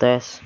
this.